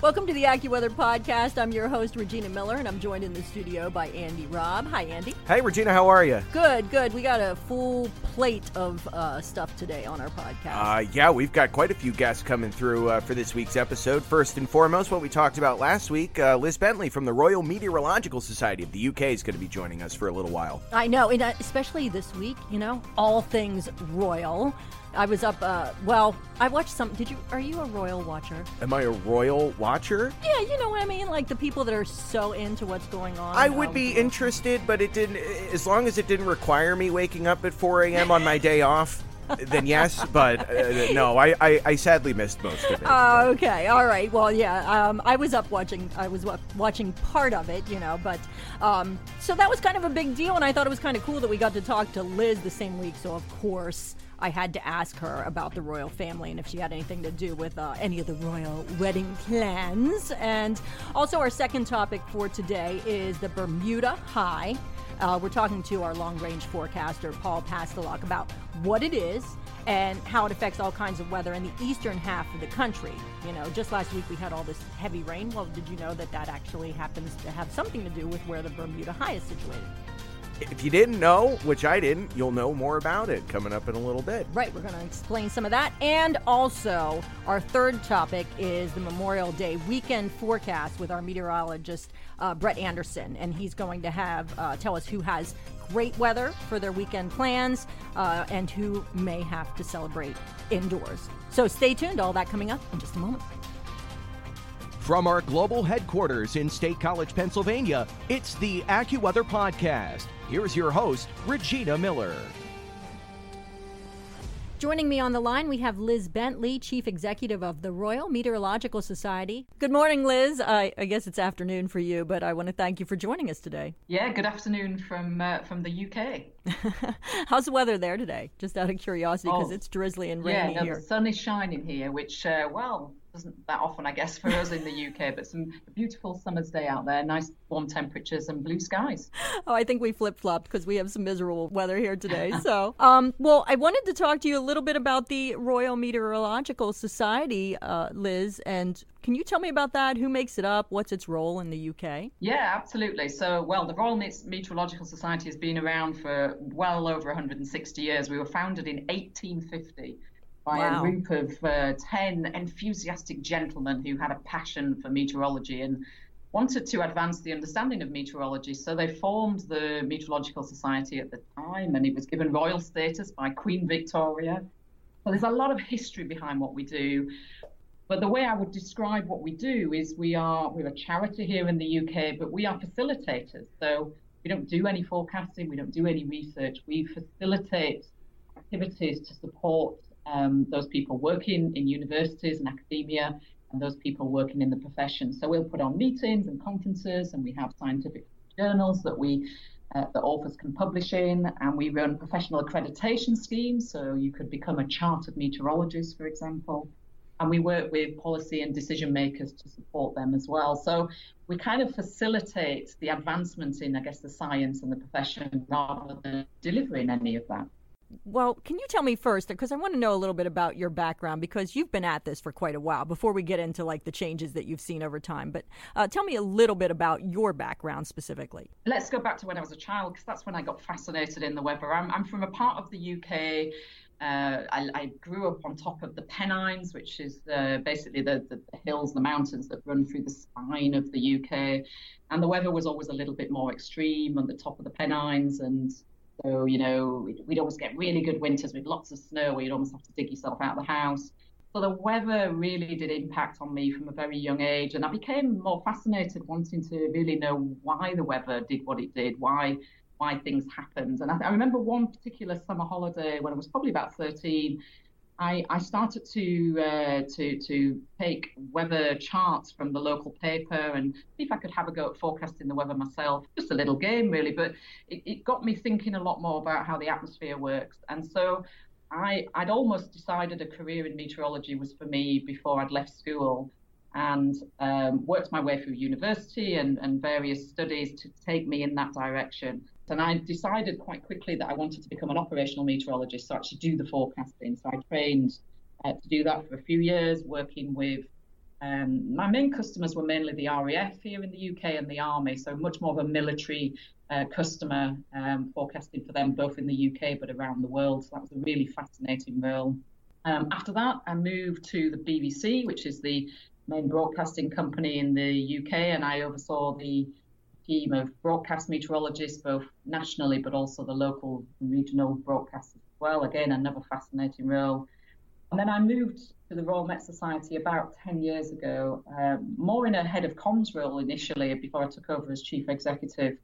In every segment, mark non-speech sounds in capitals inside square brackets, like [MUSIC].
Welcome to the AccuWeather Podcast. I'm your host, Regina Miller, and I'm joined in the studio by Andy Robb. Hi, Andy. Hey, Regina, how are you? Good, good. We got a full plate of uh, stuff today on our podcast. Uh, yeah, we've got quite a few guests coming through uh, for this week's episode. First and foremost, what we talked about last week, uh, Liz Bentley from the Royal Meteorological Society of the UK is going to be joining us for a little while. I know, and uh, especially this week, you know, all things royal. I was up. Uh, well, I watched some. Did you? Are you a royal watcher? Am I a royal watcher? Yeah, you know what I mean. Like the people that are so into what's going on. I would be interested, but it didn't. As long as it didn't require me waking up at 4 a.m. on my day off. then yes, [LAUGHS] but uh, no, I, I, I, sadly missed most of it. Uh, okay, all right. Well, yeah, um, I was up watching. I was watching part of it, you know, but um, so that was kind of a big deal, and I thought it was kind of cool that we got to talk to Liz the same week. So of course. I had to ask her about the royal family and if she had anything to do with uh, any of the royal wedding plans. And also, our second topic for today is the Bermuda High. Uh, we're talking to our long range forecaster, Paul Pastelok, about what it is and how it affects all kinds of weather in the eastern half of the country. You know, just last week we had all this heavy rain. Well, did you know that that actually happens to have something to do with where the Bermuda High is situated? If you didn't know, which I didn't, you'll know more about it coming up in a little bit. Right, we're going to explain some of that. And also, our third topic is the Memorial Day weekend forecast with our meteorologist, uh, Brett Anderson. And he's going to have uh, tell us who has great weather for their weekend plans uh, and who may have to celebrate indoors. So stay tuned, all that coming up in just a moment. From our global headquarters in State College, Pennsylvania, it's the AccuWeather Podcast. Here's your host, Regina Miller. Joining me on the line, we have Liz Bentley, Chief Executive of the Royal Meteorological Society. Good morning, Liz. I, I guess it's afternoon for you, but I want to thank you for joining us today. Yeah, good afternoon from uh, from the UK. [LAUGHS] How's the weather there today? Just out of curiosity, because oh, it's drizzly and rainy yeah, no, here. the sun is shining here, which, uh, well, doesn't that often, I guess, for us in the UK, but some beautiful summer's day out there, nice warm temperatures and blue skies. Oh, I think we flip flopped because we have some miserable weather here today. So, [LAUGHS] um, well, I wanted to talk to you a little bit about the Royal Meteorological Society, uh, Liz, and can you tell me about that? Who makes it up? What's its role in the UK? Yeah, absolutely. So, well, the Royal Meteorological Society has been around for well over 160 years. We were founded in 1850 by wow. a group of uh, 10 enthusiastic gentlemen who had a passion for meteorology and wanted to advance the understanding of meteorology. So they formed the Meteorological Society at the time, and it was given royal status by Queen Victoria. So there's a lot of history behind what we do. But the way I would describe what we do is we are we're a charity here in the UK, but we are facilitators. So we don't do any forecasting, we don't do any research. We facilitate activities to support um, those people working in universities and academia and those people working in the profession. So we'll put on meetings and conferences, and we have scientific journals that we uh, that authors can publish in, and we run professional accreditation schemes. So you could become a chartered meteorologist, for example. And we work with policy and decision makers to support them as well. So we kind of facilitate the advancement in, I guess, the science and the profession rather than delivering any of that. Well, can you tell me first, because I want to know a little bit about your background, because you've been at this for quite a while before we get into like the changes that you've seen over time. But uh, tell me a little bit about your background specifically. Let's go back to when I was a child, because that's when I got fascinated in the weather. I'm, I'm from a part of the UK. Uh, I, I, grew up on top of the Pennines, which is uh, basically the, the, the, hills, the mountains that run through the spine of the UK. And the weather was always a little bit more extreme on the top of the Pennines. And so, you know, we'd, we'd, always get really good winters with lots of snow where you'd almost have to dig yourself out of the house. So the weather really did impact on me from a very young age. And I became more fascinated wanting to really know why the weather did what it did, why why things happened. And I, I remember one particular summer holiday when I was probably about 13. I, I started to uh, to to take weather charts from the local paper and see if I could have a go at forecasting the weather myself. Just a little game, really, but it, it got me thinking a lot more about how the atmosphere works. And so I I'd almost decided a career in meteorology was for me before I'd left school and um, worked my way through university and, and various studies to take me in that direction. And I decided quite quickly that I wanted to become an operational meteorologist, so actually do the forecasting. So I trained uh, to do that for a few years, working with um, my main customers were mainly the RAF here in the UK and the Army, so much more of a military uh, customer um, forecasting for them, both in the UK but around the world. So that was a really fascinating role. Um, after that, I moved to the BBC, which is the main broadcasting company in the UK, and I oversaw the team of broadcast meteorologists, both nationally but also the local and regional broadcasters as well. Again, another fascinating role. And then I moved to the Royal Met Society about 10 years ago, uh, more in a head of comms role initially before I took over as chief executive.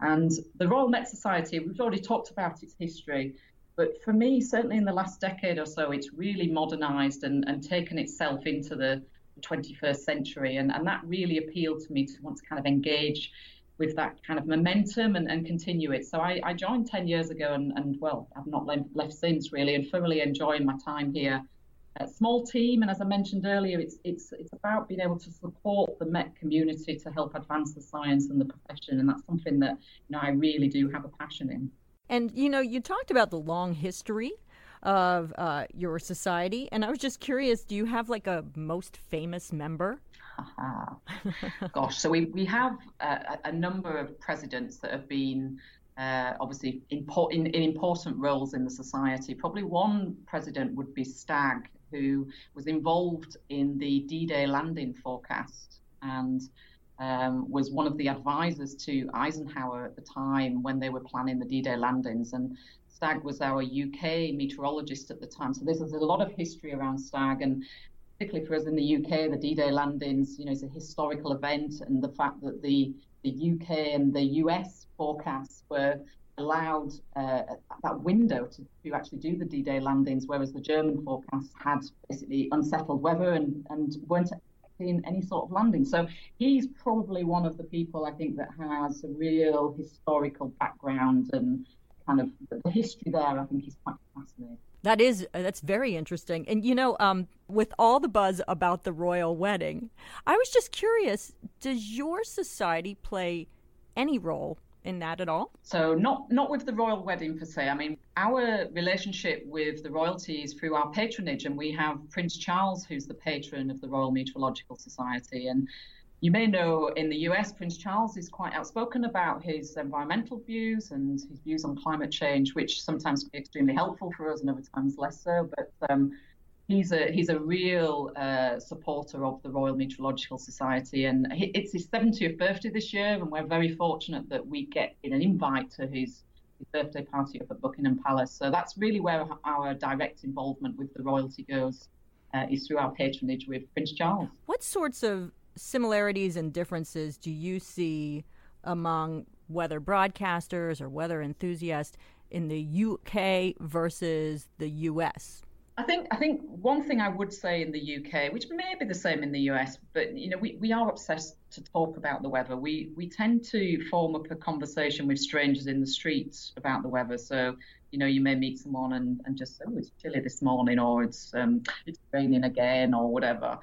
And the Royal Met Society, we've already talked about its history, but for me, certainly in the last decade or so, it's really modernised and, and taken itself into the 21st century. And, and that really appealed to me to want to kind of engage with that kind of momentum and, and continue it. So I, I joined 10 years ago and, and well, I've not left, left since really and thoroughly enjoying my time here. A small team, and as I mentioned earlier, it's it's it's about being able to support the Met community to help advance the science and the profession, and that's something that you know I really do have a passion in. And you know, you talked about the long history of uh, your society, and I was just curious: do you have like a most famous member? Gosh, so we, we have a, a, number of presidents that have been uh, obviously import, in, in, important roles in the society. Probably one president would be Stagg, who was involved in the D Day landing forecast and um, was one of the advisors to Eisenhower at the time when they were planning the D Day landings. And Stagg was our UK meteorologist at the time. So there's, there's a lot of history around Stagg. And particularly for us in the UK, the D-Day landings, you know, is a historical event, and the fact that the the UK and the US forecasts were allowed uh, that window to, to actually do the D-Day landings, whereas the German forecasts had basically unsettled weather and, and weren't expecting any sort of landing. So he's probably one of the people I think that has a real historical background and kind of the history there. I think is quite fascinating. That is uh, that's very interesting. And you know, um, with all the buzz about the royal wedding, I was just curious: Does your society play any role in that at all? So not not with the royal wedding per se. I mean, our relationship with the royalty is through our patronage, and we have Prince Charles, who's the patron of the Royal Meteorological Society, and you may know in the US, Prince Charles is quite outspoken about his environmental views and his views on climate change, which sometimes can be extremely helpful for us and other times less so. But um, he's a he's a real uh, supporter of the Royal Meteorological Society, and he, it's his 70th birthday this year, and we're very fortunate that we get an invite to his, his birthday party up at Buckingham Palace. So that's really where our direct involvement with the royalty goes, uh, is through our patronage with Prince Charles. What sorts of similarities and differences do you see among weather broadcasters or weather enthusiasts in the UK versus the US? I think I think one thing I would say in the UK, which may be the same in the US, but you know we, we are obsessed to talk about the weather. We we tend to form up a conversation with strangers in the streets about the weather. So you know you may meet someone and, and just say, oh it's chilly this morning or it's um, it's raining again or whatever.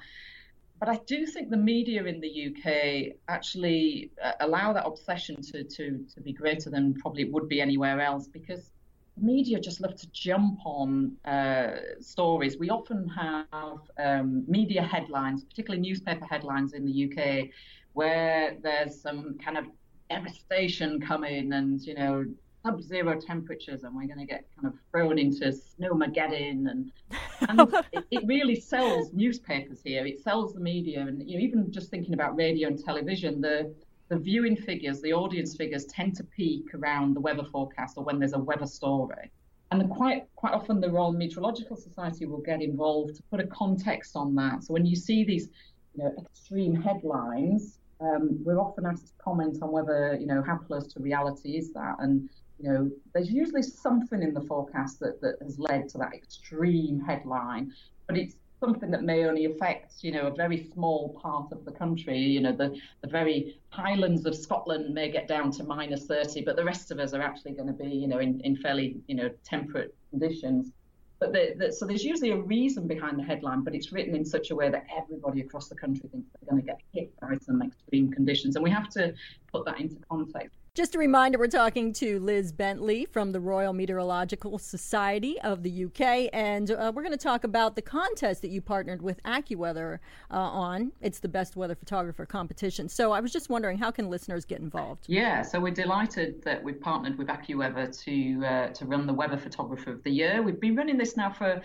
But I do think the media in the UK actually uh, allow that obsession to, to, to be greater than probably it would be anywhere else because media just love to jump on uh, stories. We often have um, media headlines, particularly newspaper headlines in the UK, where there's some kind of devastation coming and, you know, sub-zero temperatures and we're going to get kind of thrown into snowmageddon? And, [LAUGHS] and it, it, really sells newspapers here. It sells the media. And you know, even just thinking about radio and television the the viewing figures the audience figures tend to peak around the weather forecast or when there's a weather story. And quite quite often the Royal Meteorological Society will get involved to put a context on that. So when you see these you know extreme headlines um, we're often asked to comment on whether you know how close to reality is that. And you know, there's usually something in the forecast that, that has led to that extreme headline, but it's something that may only affect, you know, a very small part of the country. You know, the, the very highlands of Scotland may get down to minus 30, but the rest of us are actually going to be, you know, in, in fairly, you know, temperate conditions. But the, the, so there's usually a reason behind the headline, but it's written in such a way that everybody across the country thinks they're going to get hit by some extreme conditions. And we have to put that into context. Just a reminder, we're talking to Liz Bentley from the Royal Meteorological Society of the UK, and uh, we're going to talk about the contest that you partnered with AccuWeather uh, on. It's the best weather photographer competition. So I was just wondering, how can listeners get involved? Yeah, so we're delighted that we've partnered with AccuWeather to uh, to run the Weather Photographer of the Year. We've been running this now for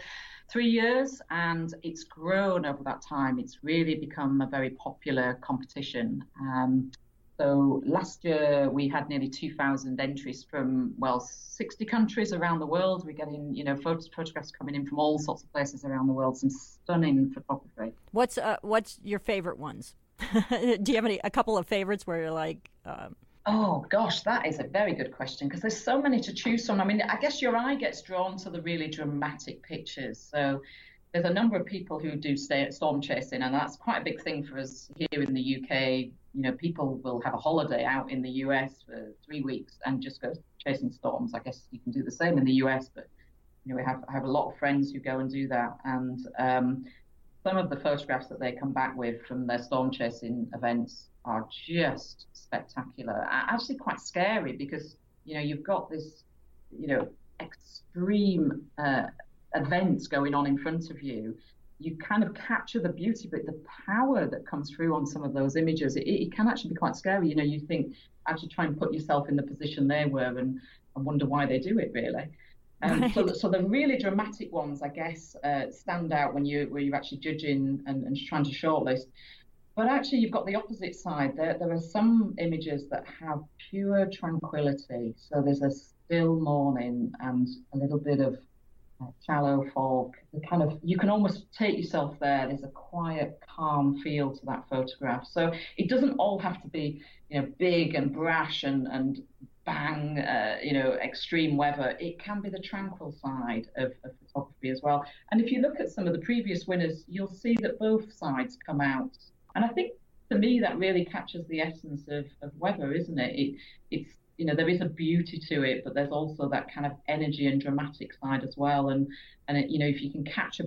three years and it's grown over that time. It's really become a very popular competition. Um, so last year we had nearly 2,000 entries from well 60 countries around the world. We're getting you know photos, photographs coming in from all sorts of places around the world. Some stunning photography. What's uh, what's your favorite ones? [LAUGHS] Do you have any a couple of favorites where you're like? Um... Oh gosh, that is a very good question because there's so many to choose from. I mean, I guess your eye gets drawn to the really dramatic pictures. So there's a number of people who do stay at storm chasing, and that's quite a big thing for us here in the UK you know, people will have a holiday out in the US for three weeks and just go chasing storms. I guess you can do the same in the US, but you know, we have I have a lot of friends who go and do that, and um, some of the photographs that they come back with from their storm chasing events are just spectacular. Actually, quite scary because you know you've got this, you know, extreme uh, events going on in front of you, you kind of capture the beauty, but the power that comes through on some of those images, it, it, can actually be quite scary. You know, you think actually try and put yourself in the position they were and, and wonder why they do it really. Um, right. so, so the really dramatic ones, I guess, uh, stand out when you where you're actually judging and, and trying to shortlist. But actually, you've got the opposite side. There, there are some images that have pure tranquility. So there's a still morning and a little bit of shallow fog. The kind of you can almost take yourself there. There's a quiet, calm feel to that photograph. So it doesn't all have to be, you know, big and brash and and bang, uh, you know, extreme weather. It can be the tranquil side of, of photography as well. And if you look at some of the previous winners, you'll see that both sides come out. And I think to me that really captures the essence of, of weather, isn't it? it it's you know there is a beauty to it, but there's also that kind of energy and dramatic side as well. And and it, you know if you can capture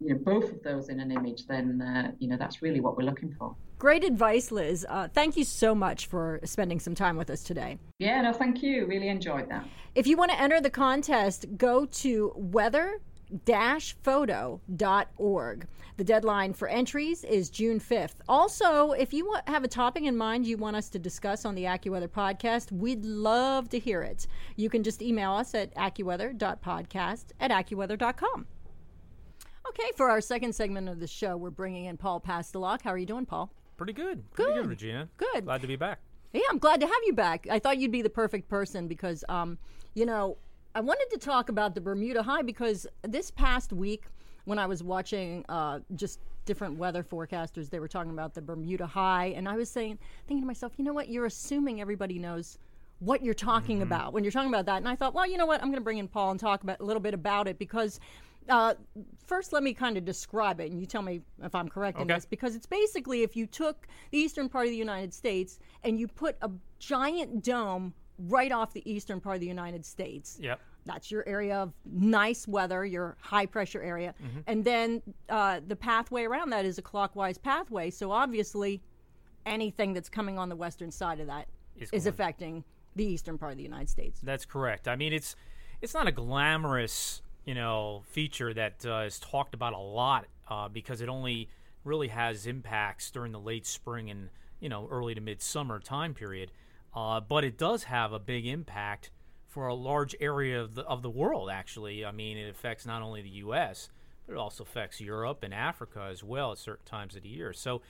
you know both of those in an image, then uh, you know that's really what we're looking for. Great advice, Liz. Uh, thank you so much for spending some time with us today. Yeah, no, thank you. Really enjoyed that. If you want to enter the contest, go to weather photo.org. The deadline for entries is June 5th. Also, if you have a topic in mind you want us to discuss on the AccuWeather podcast, we'd love to hear it. You can just email us at accuweather.podcast at accuweather.com. Okay, for our second segment of the show, we're bringing in Paul Pastelok. How are you doing, Paul? Pretty good. Pretty good, good Regina. Good. Glad to be back. Yeah, I'm glad to have you back. I thought you'd be the perfect person because, um, you know, I wanted to talk about the Bermuda High because this past week, when I was watching uh, just different weather forecasters, they were talking about the Bermuda High, and I was saying, thinking to myself, you know what? You're assuming everybody knows what you're talking mm-hmm. about when you're talking about that. And I thought, well, you know what? I'm going to bring in Paul and talk about a little bit about it because. Uh, first, let me kind of describe it, and you tell me if I'm correct okay. in this. Because it's basically if you took the eastern part of the United States and you put a giant dome right off the eastern part of the United States. Yep. That's your area of nice weather, your high pressure area. Mm-hmm. And then uh, the pathway around that is a clockwise pathway. So obviously, anything that's coming on the western side of that is, is affecting the eastern part of the United States. That's correct. I mean, it's it's not a glamorous, you know, feature that uh, is talked about a lot uh, because it only really has impacts during the late spring and you know early to midsummer time period. Uh, but it does have a big impact for a large area of the of the world. Actually, I mean, it affects not only the U.S. but it also affects Europe and Africa as well at certain times of the year. So.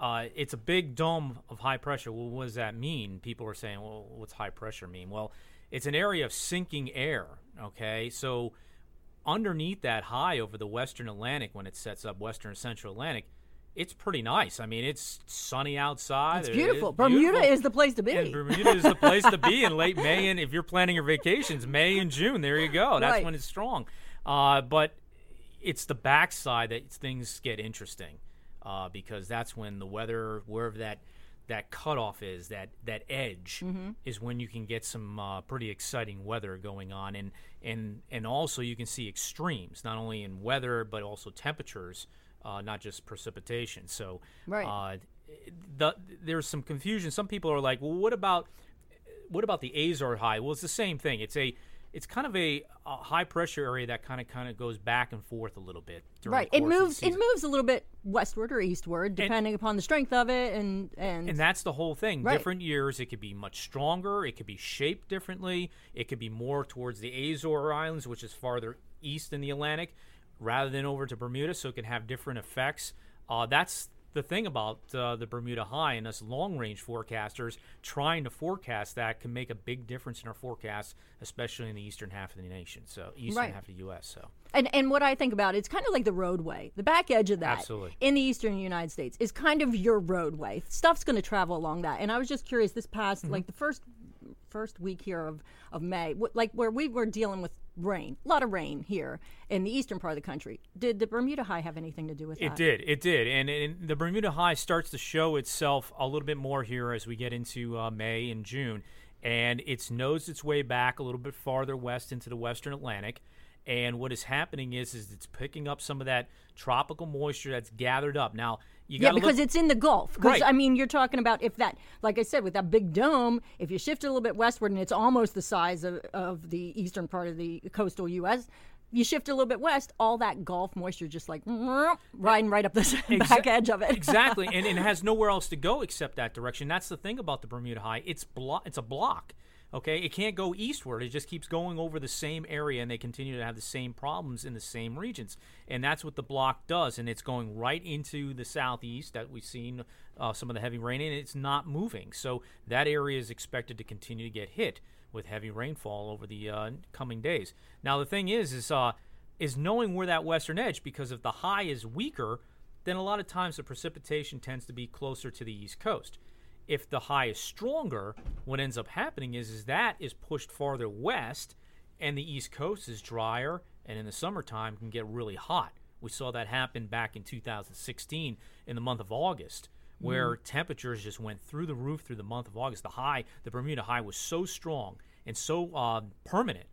Uh, it's a big dome of high pressure. Well, what does that mean? People are saying, well, what's high pressure mean? Well, it's an area of sinking air. Okay, so underneath that high over the western Atlantic, when it sets up western central Atlantic, it's pretty nice. I mean, it's sunny outside. It's It beautiful. is Bermuda beautiful. is the place to be. And Bermuda is the place to be in late May, and if you're planning your vacations, May and June, there you go. That's Right. when it's strong. Uh, but it's the backside that things get interesting uh, because that's when the weather, wherever that that cutoff is, that that edge Mm-hmm. is when you can get some uh, pretty exciting weather going on, and and and also you can see extremes, not only in weather but also temperatures, uh, not just precipitation. So Right. uh, the, there's some confusion. Some people are like, well, what about what about the Azor high? Well, it's the same thing. It's a it's kind of a, a high pressure area that kind of kind of goes back and forth a little bit. during right. It course of the moves. It moves a little bit westward or eastward, depending upon the strength of it, and and, And that's the whole thing. Right. Different years, it could be much stronger. It could be shaped differently. It could be more towards the Azore Islands, which is farther east in the Atlantic, rather than over to Bermuda, so it can have different effects. Uh, that's the thing about uh, the Bermuda High and us long range forecasters trying to forecast that can make a big difference in our forecasts, especially in the eastern half of the nation, so eastern Right. half of the U.S. So And and what I think about it's kind of like the roadway. The back edge of that Absolutely. in the eastern United States is kind of your roadway. Stuff's going to travel along that. And I was just curious this past Mm-hmm. like the first first week here of of May, wh- like where we were dealing with rain, a lot of rain here in the eastern part of the country. Did the Bermuda High have anything to do with It that? did. It did. And, and the Bermuda High starts to show itself a little bit more here as we get into uh, May and June. And it's nosed its way back a little bit farther west into the western Atlantic. And what is happening is, is it's picking up some of that tropical moisture that's gathered up. Now, you Yeah, because it's in the Gulf. Because Right. I mean, you're talking about if that, like I said, with that big dome, if you shift a little bit westward and it's almost the size of, of the eastern part of the coastal U.S., you shift a little bit west, all that Gulf moisture just like [LAUGHS] riding right up the [LAUGHS] back edge of it. exactly, and, [LAUGHS] and it has nowhere else to go except that direction. That's the thing about the Bermuda High. It's blo- It's a block. Okay, it can't go eastward. It just keeps going over the same area, and they continue to have the same problems in the same regions. And that's what the block does. And it's going right into the southeast that we've seen uh, some of the heavy rain, and it's not moving. So that area is expected to continue to get hit with heavy rainfall over the uh, coming days. Now the thing is, is uh, is knowing where that western edge, because if the high is weaker, then a lot of times the precipitation tends to be closer to the east coast. If the high is stronger, what ends up happening is, is that is pushed farther west, and the east coast is drier, and in the summertime can get really hot. We saw that happen back in 2016 in the month of August, where temperatures just went through the roof through the month of August. The high, the Bermuda high, was so strong and so uh, permanent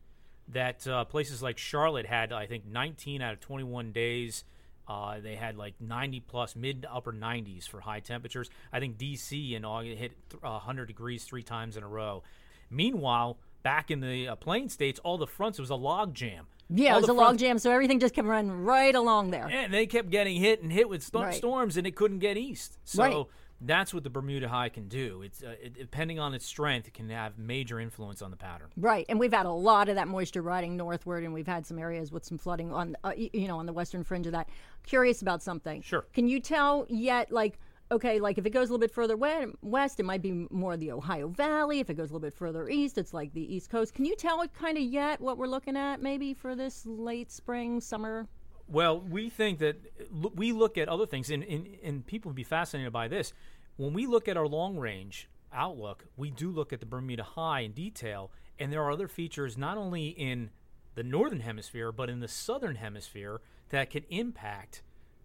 that uh, places like Charlotte had, I think, 19 out of 21 days. Uh, they had like 90 plus, mid to upper 90s for high temperatures. I think DC in August hit uh, 100 degrees three times in a row. Meanwhile, back in the uh, plain states, all the fronts it was a log jam. Yeah, All it was a log jam, so everything just kept running right along there. and they kept getting hit and hit with sto- Right. storms, and it couldn't get east. So Right. That's what the Bermuda High can do. It's uh, it, depending on its strength, it can have major influence on the pattern. Right, and we've had a lot of that moisture riding northward, and we've had some areas with some flooding on, uh, you know, on the western fringe of that. Curious about something. Sure. Can you tell yet, like, okay, like if it goes a little bit further west, it might be more the Ohio Valley. If it goes a little bit further east, it's like the East Coast. Can you tell it kind of yet what we're looking at, maybe for this late spring, summer? Well, we think that lo- we look at other things, and, and, and people would be fascinated by this. When we look at our long range outlook, we do look at the Bermuda High in detail, and there are other features not only in the northern hemisphere, but in the southern hemisphere that can impact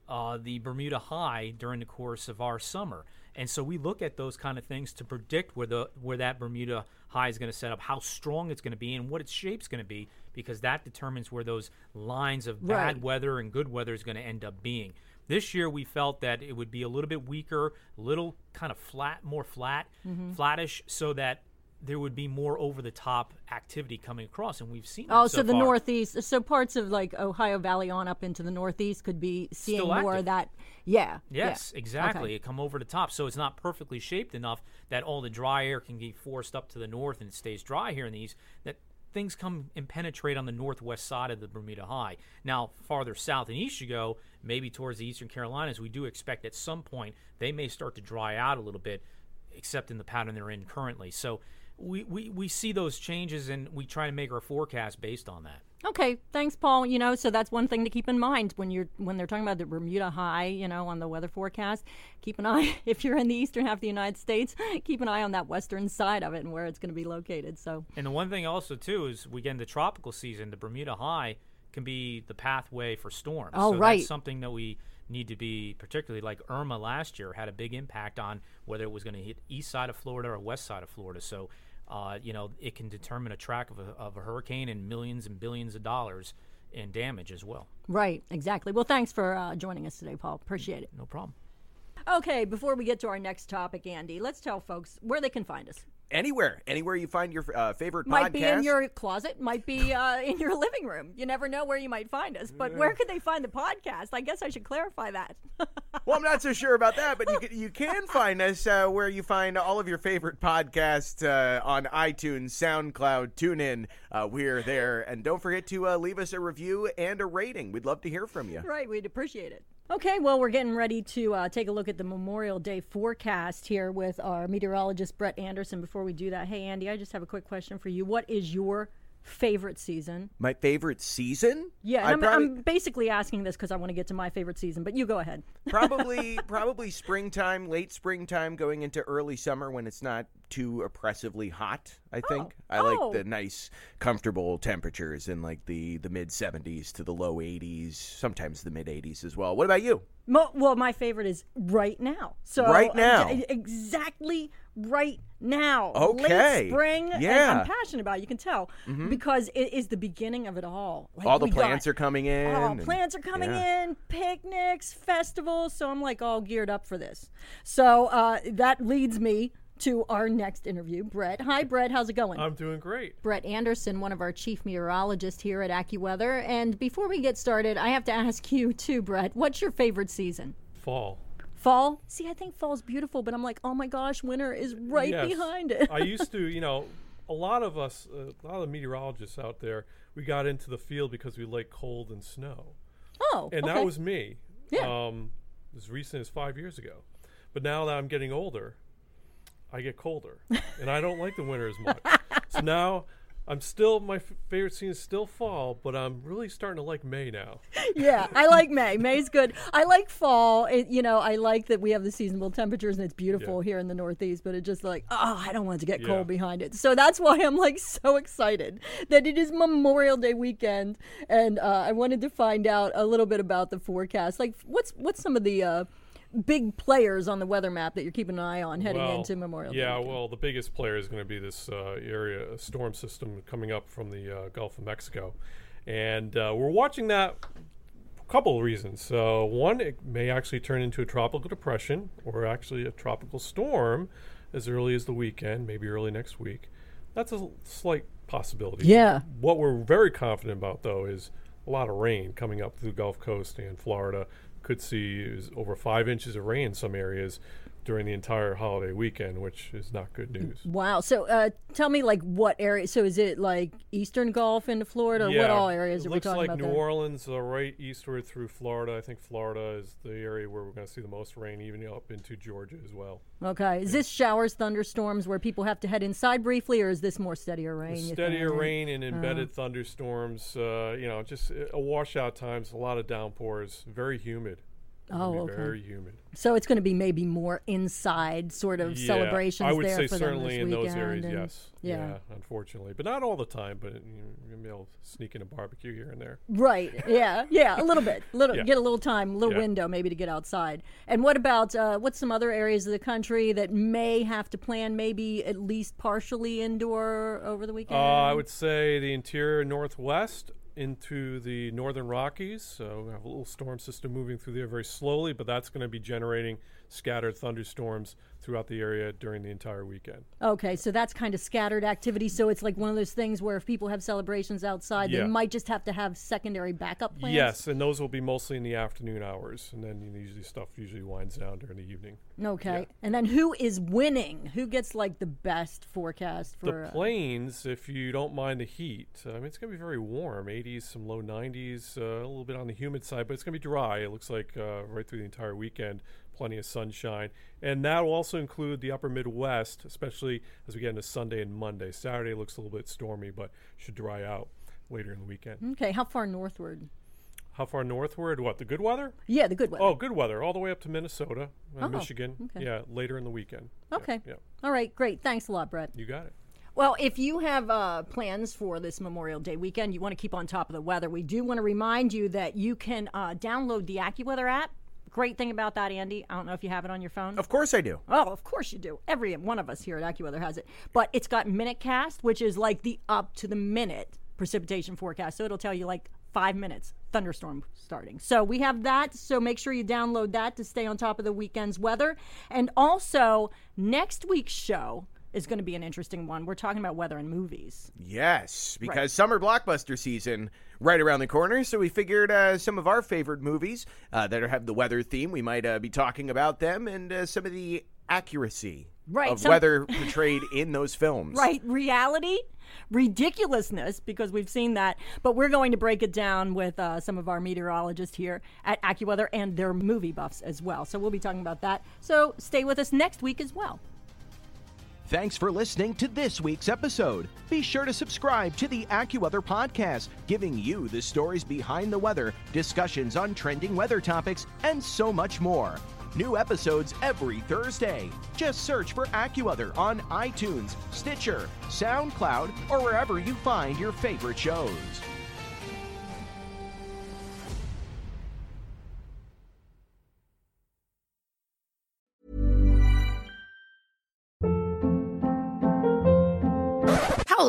uh, the Bermuda High during the course of our summer. And so we look at those kind of things to predict where the where that Bermuda High is going to set up, how strong it's going to be, and what its shape's going to be, because that determines where those lines of bad Right. weather and good weather is going to end up being. This year we felt that it would be a little bit weaker, a little kind of flat, more flat, Mm-hmm. flattish, so that there would be more over the top activity coming across, and we've seen. That Oh, so, the far. northeast, so parts of like Ohio Valley on up into the northeast could be seeing more of that. Yeah. yeah. Yes, exactly. Okay. It come over the top, so it's not perfectly shaped enough that all the dry air can be forced up to the north and it stays dry here in the east. That things come and penetrate on the northwest side of the Bermuda High. Now, farther south and east you go, maybe towards the eastern Carolinas, we do expect at some point they may start to dry out a little bit, except in the pattern they're in currently. So we, we, we see those changes and we try to make our forecast based on that. Okay, thanks, Paul. You know, so that's one thing to keep in mind when you're when they're talking about the Bermuda High. You know, on the weather forecast, keep an eye [LAUGHS] if you're in the eastern half of the United States. [LAUGHS] Keep an eye on that western side of it and where it's going to be located. So, and the one thing also too is we get into tropical season. The Bermuda High can be the pathway for storms. Oh, so right. That's something that we need to be particularly like Irma last year had a big impact on whether it was going to hit east side of Florida or west side of Florida. So uh, you know, it can determine a track of a, of a hurricane and millions and billions of dollars in damage as well. Right, exactly. Well, thanks for uh, joining us today, Paul. Appreciate it. No problem. Okay, before we get to our next topic, Andy, let's tell folks where they can find us anywhere, anywhere you find your uh, favorite podcast. might podcast. be in your closet, might be uh, in your living room. You never know where you might find us. But where could they find the podcast? I guess I should clarify that. [LAUGHS] well, I'm not so sure about that, but you can, you can find us uh, where you find all of your favorite podcasts uh, on iTunes, SoundCloud, TuneIn. Uh, we're there, and don't forget to uh, leave us a review and a rating. We'd love to hear from you. Right, we'd appreciate it. Okay, well, we're getting ready to uh, take a look at the Memorial Day forecast here with our meteorologist, Brett Anderson. Before we do that, hey, Andy, I just have a quick question for you. What is your favorite season? My favorite season? Yeah, I'm, probably, I'm, basically asking this because I want to get to my favorite season, but you go ahead. probably, [LAUGHS] probably springtime, late springtime, going into early summer when it's not too oppressively hot. I think oh. I like oh. the nice, comfortable temperatures in like the the mid 70s to the low 80s, sometimes the mid 80s as well. What about you? Mo- well, my favorite is right now. So right now, uh, exactly right now. Okay, Late spring. Yeah, I'm passionate about. it, You can tell mm-hmm. because it is the beginning of it all. Like all the plants got, are coming in. All and, plants are coming yeah. in. Picnics, festivals. So I'm like all geared up for this. So uh, that leads me to our next interview. Brett. Hi, Brett. How's it going? I'm doing great. Brett Anderson, one of our chief meteorologists here at AccuWeather. And before we get started, I have to ask you too, Brett. What's your favorite season? Fall. Fall? See, I think fall's beautiful, but I'm like, oh my gosh, winter is right yes. behind [LAUGHS] it. I used to, you know, a lot of us, uh, a lot of meteorologists out there, we got into the field because we like cold and snow. Oh, and okay. that was me. Yeah. Um, as recent as five years ago. But now that I'm getting older, I get colder, and I don't like the winter as much. so [LAUGHS] now I'm still my f- favorite season is still fall, but I'm really starting to like May now. yeah, I like May. May's good. I like fall. It, you know, I like that we have the seasonable temperatures and it's beautiful Yeah. here in the Northeast. But it just like, oh, I don't want it to get Yeah. cold behind it. So that's why I'm like so excited that it is Memorial Day weekend, and uh, I wanted to find out a little bit about the forecast. Like, what's what's some of the uh, big players on the weather map that you're keeping an eye on heading well, into Memorial Day? Yeah, well, the biggest player is going to be this uh, area storm system coming up from the uh, Gulf of Mexico, and uh, we're watching that. A couple of reasons. So one, it may actually turn into a tropical depression or actually a tropical storm as early as the weekend, maybe early next week. That's a slight possibility. Yeah. What we're very confident about, though, is a lot of rain coming up through the Gulf Coast and Florida. Could see over five inches of rain in some areas during the entire holiday weekend, which is not good news. Wow. So uh, tell me, like, what area? So is it like Eastern Gulf into Florida, or yeah, what all areas it are we talking like about Looks like New there? Orleans, uh, right eastward through Florida. I think Florida is the area where we're going to see the most rain, even up into Georgia as well. Okay. Is this showers, thunderstorms where people have to head inside briefly, or is this more steadier rain? Steadier rain and embedded thunderstorms. Uh, you know, just a washout times, a lot of downpours, very humid. Oh, okay. Very humid. So it's going to be maybe more inside sort of Yeah, celebrations I would there say for certainly in those areas, yes. Yeah. unfortunately, but not all the time. But you you're gonna be able to sneak in a barbecue here and there. Right. Yeah. Yeah. A little bit. Little Yeah. get a little time, a little Yeah. window maybe to get outside. And what about uh, what's some other areas of the country that may have to plan maybe at least partially indoor over the weekend? Uh, I would say the interior northwest into the northern Rockies. So we have a little storm system moving through there very slowly, but that's going to be generating scattered thunderstorms throughout the area during the entire weekend. Okay, so that's kind of scattered activity. So it's like one of those things where if people have celebrations outside, Yeah. they might just have to have secondary backup plans. Yes, and those will be mostly in the afternoon hours, and then usually stuff usually winds down during the evening. Okay, and then who is winning? Who gets like the best forecast for? The uh, plains, if you don't mind the heat, I mean, it's going to be very warm 80s, some low 90s, uh, a little bit on the humid side, but it's going to be dry. It looks like uh, right through the entire weekend, plenty of sunshine. And that will also include the upper Midwest, especially as we get into Sunday and Monday. Saturday looks a little bit stormy, but should dry out. later in the weekend. Okay, how far northward? How far northward? What the good weather? Yeah, the good weather. Oh, good weather, all the way up to Minnesota, uh, Oh, Michigan. okay. Yeah, later in the weekend. Yeah, Okay. Yeah, All right, great. Thanks a lot, Brett. you got it. Well, if you have uh, plans for this Memorial Day weekend, you want to keep on top of the weather, we do want to remind you that you can uh, download the AccuWeather app. Great thing about that, Andy. I don't know if you have it on your phone. Of course I do. Oh, of course you do. Every one of us here at AccuWeather has it. But it's got MinuteCast, which is like the up to the minute precipitation forecast. So it'll tell you like five minutes thunderstorm starting. So we have that. So make sure you download that to stay on top of the weekend's weather. And also, next week's show is going to be an interesting one. We're talking about weather and movies. Yes, because Right. summer blockbuster season right around the corner. So we figured uh, some of our favorite movies uh, that have the weather theme. We might uh, be talking about them and uh, some of the accuracy Right, of some- weather [LAUGHS] portrayed in those films. Right, reality, ridiculousness, because we've seen that. But we're going to break it down with uh, some of our meteorologists here at AccuWeather and their movie buffs as well. So we'll be talking about that. So stay with us next week as well. Thanks for listening to this week's episode. Be sure to subscribe to the AccuWeather podcast, giving you the stories behind the weather, discussions on trending weather topics, and so much more. New episodes every Thursday. Just search for AccuWeather on iTunes, Stitcher, SoundCloud, or wherever you find your favorite shows.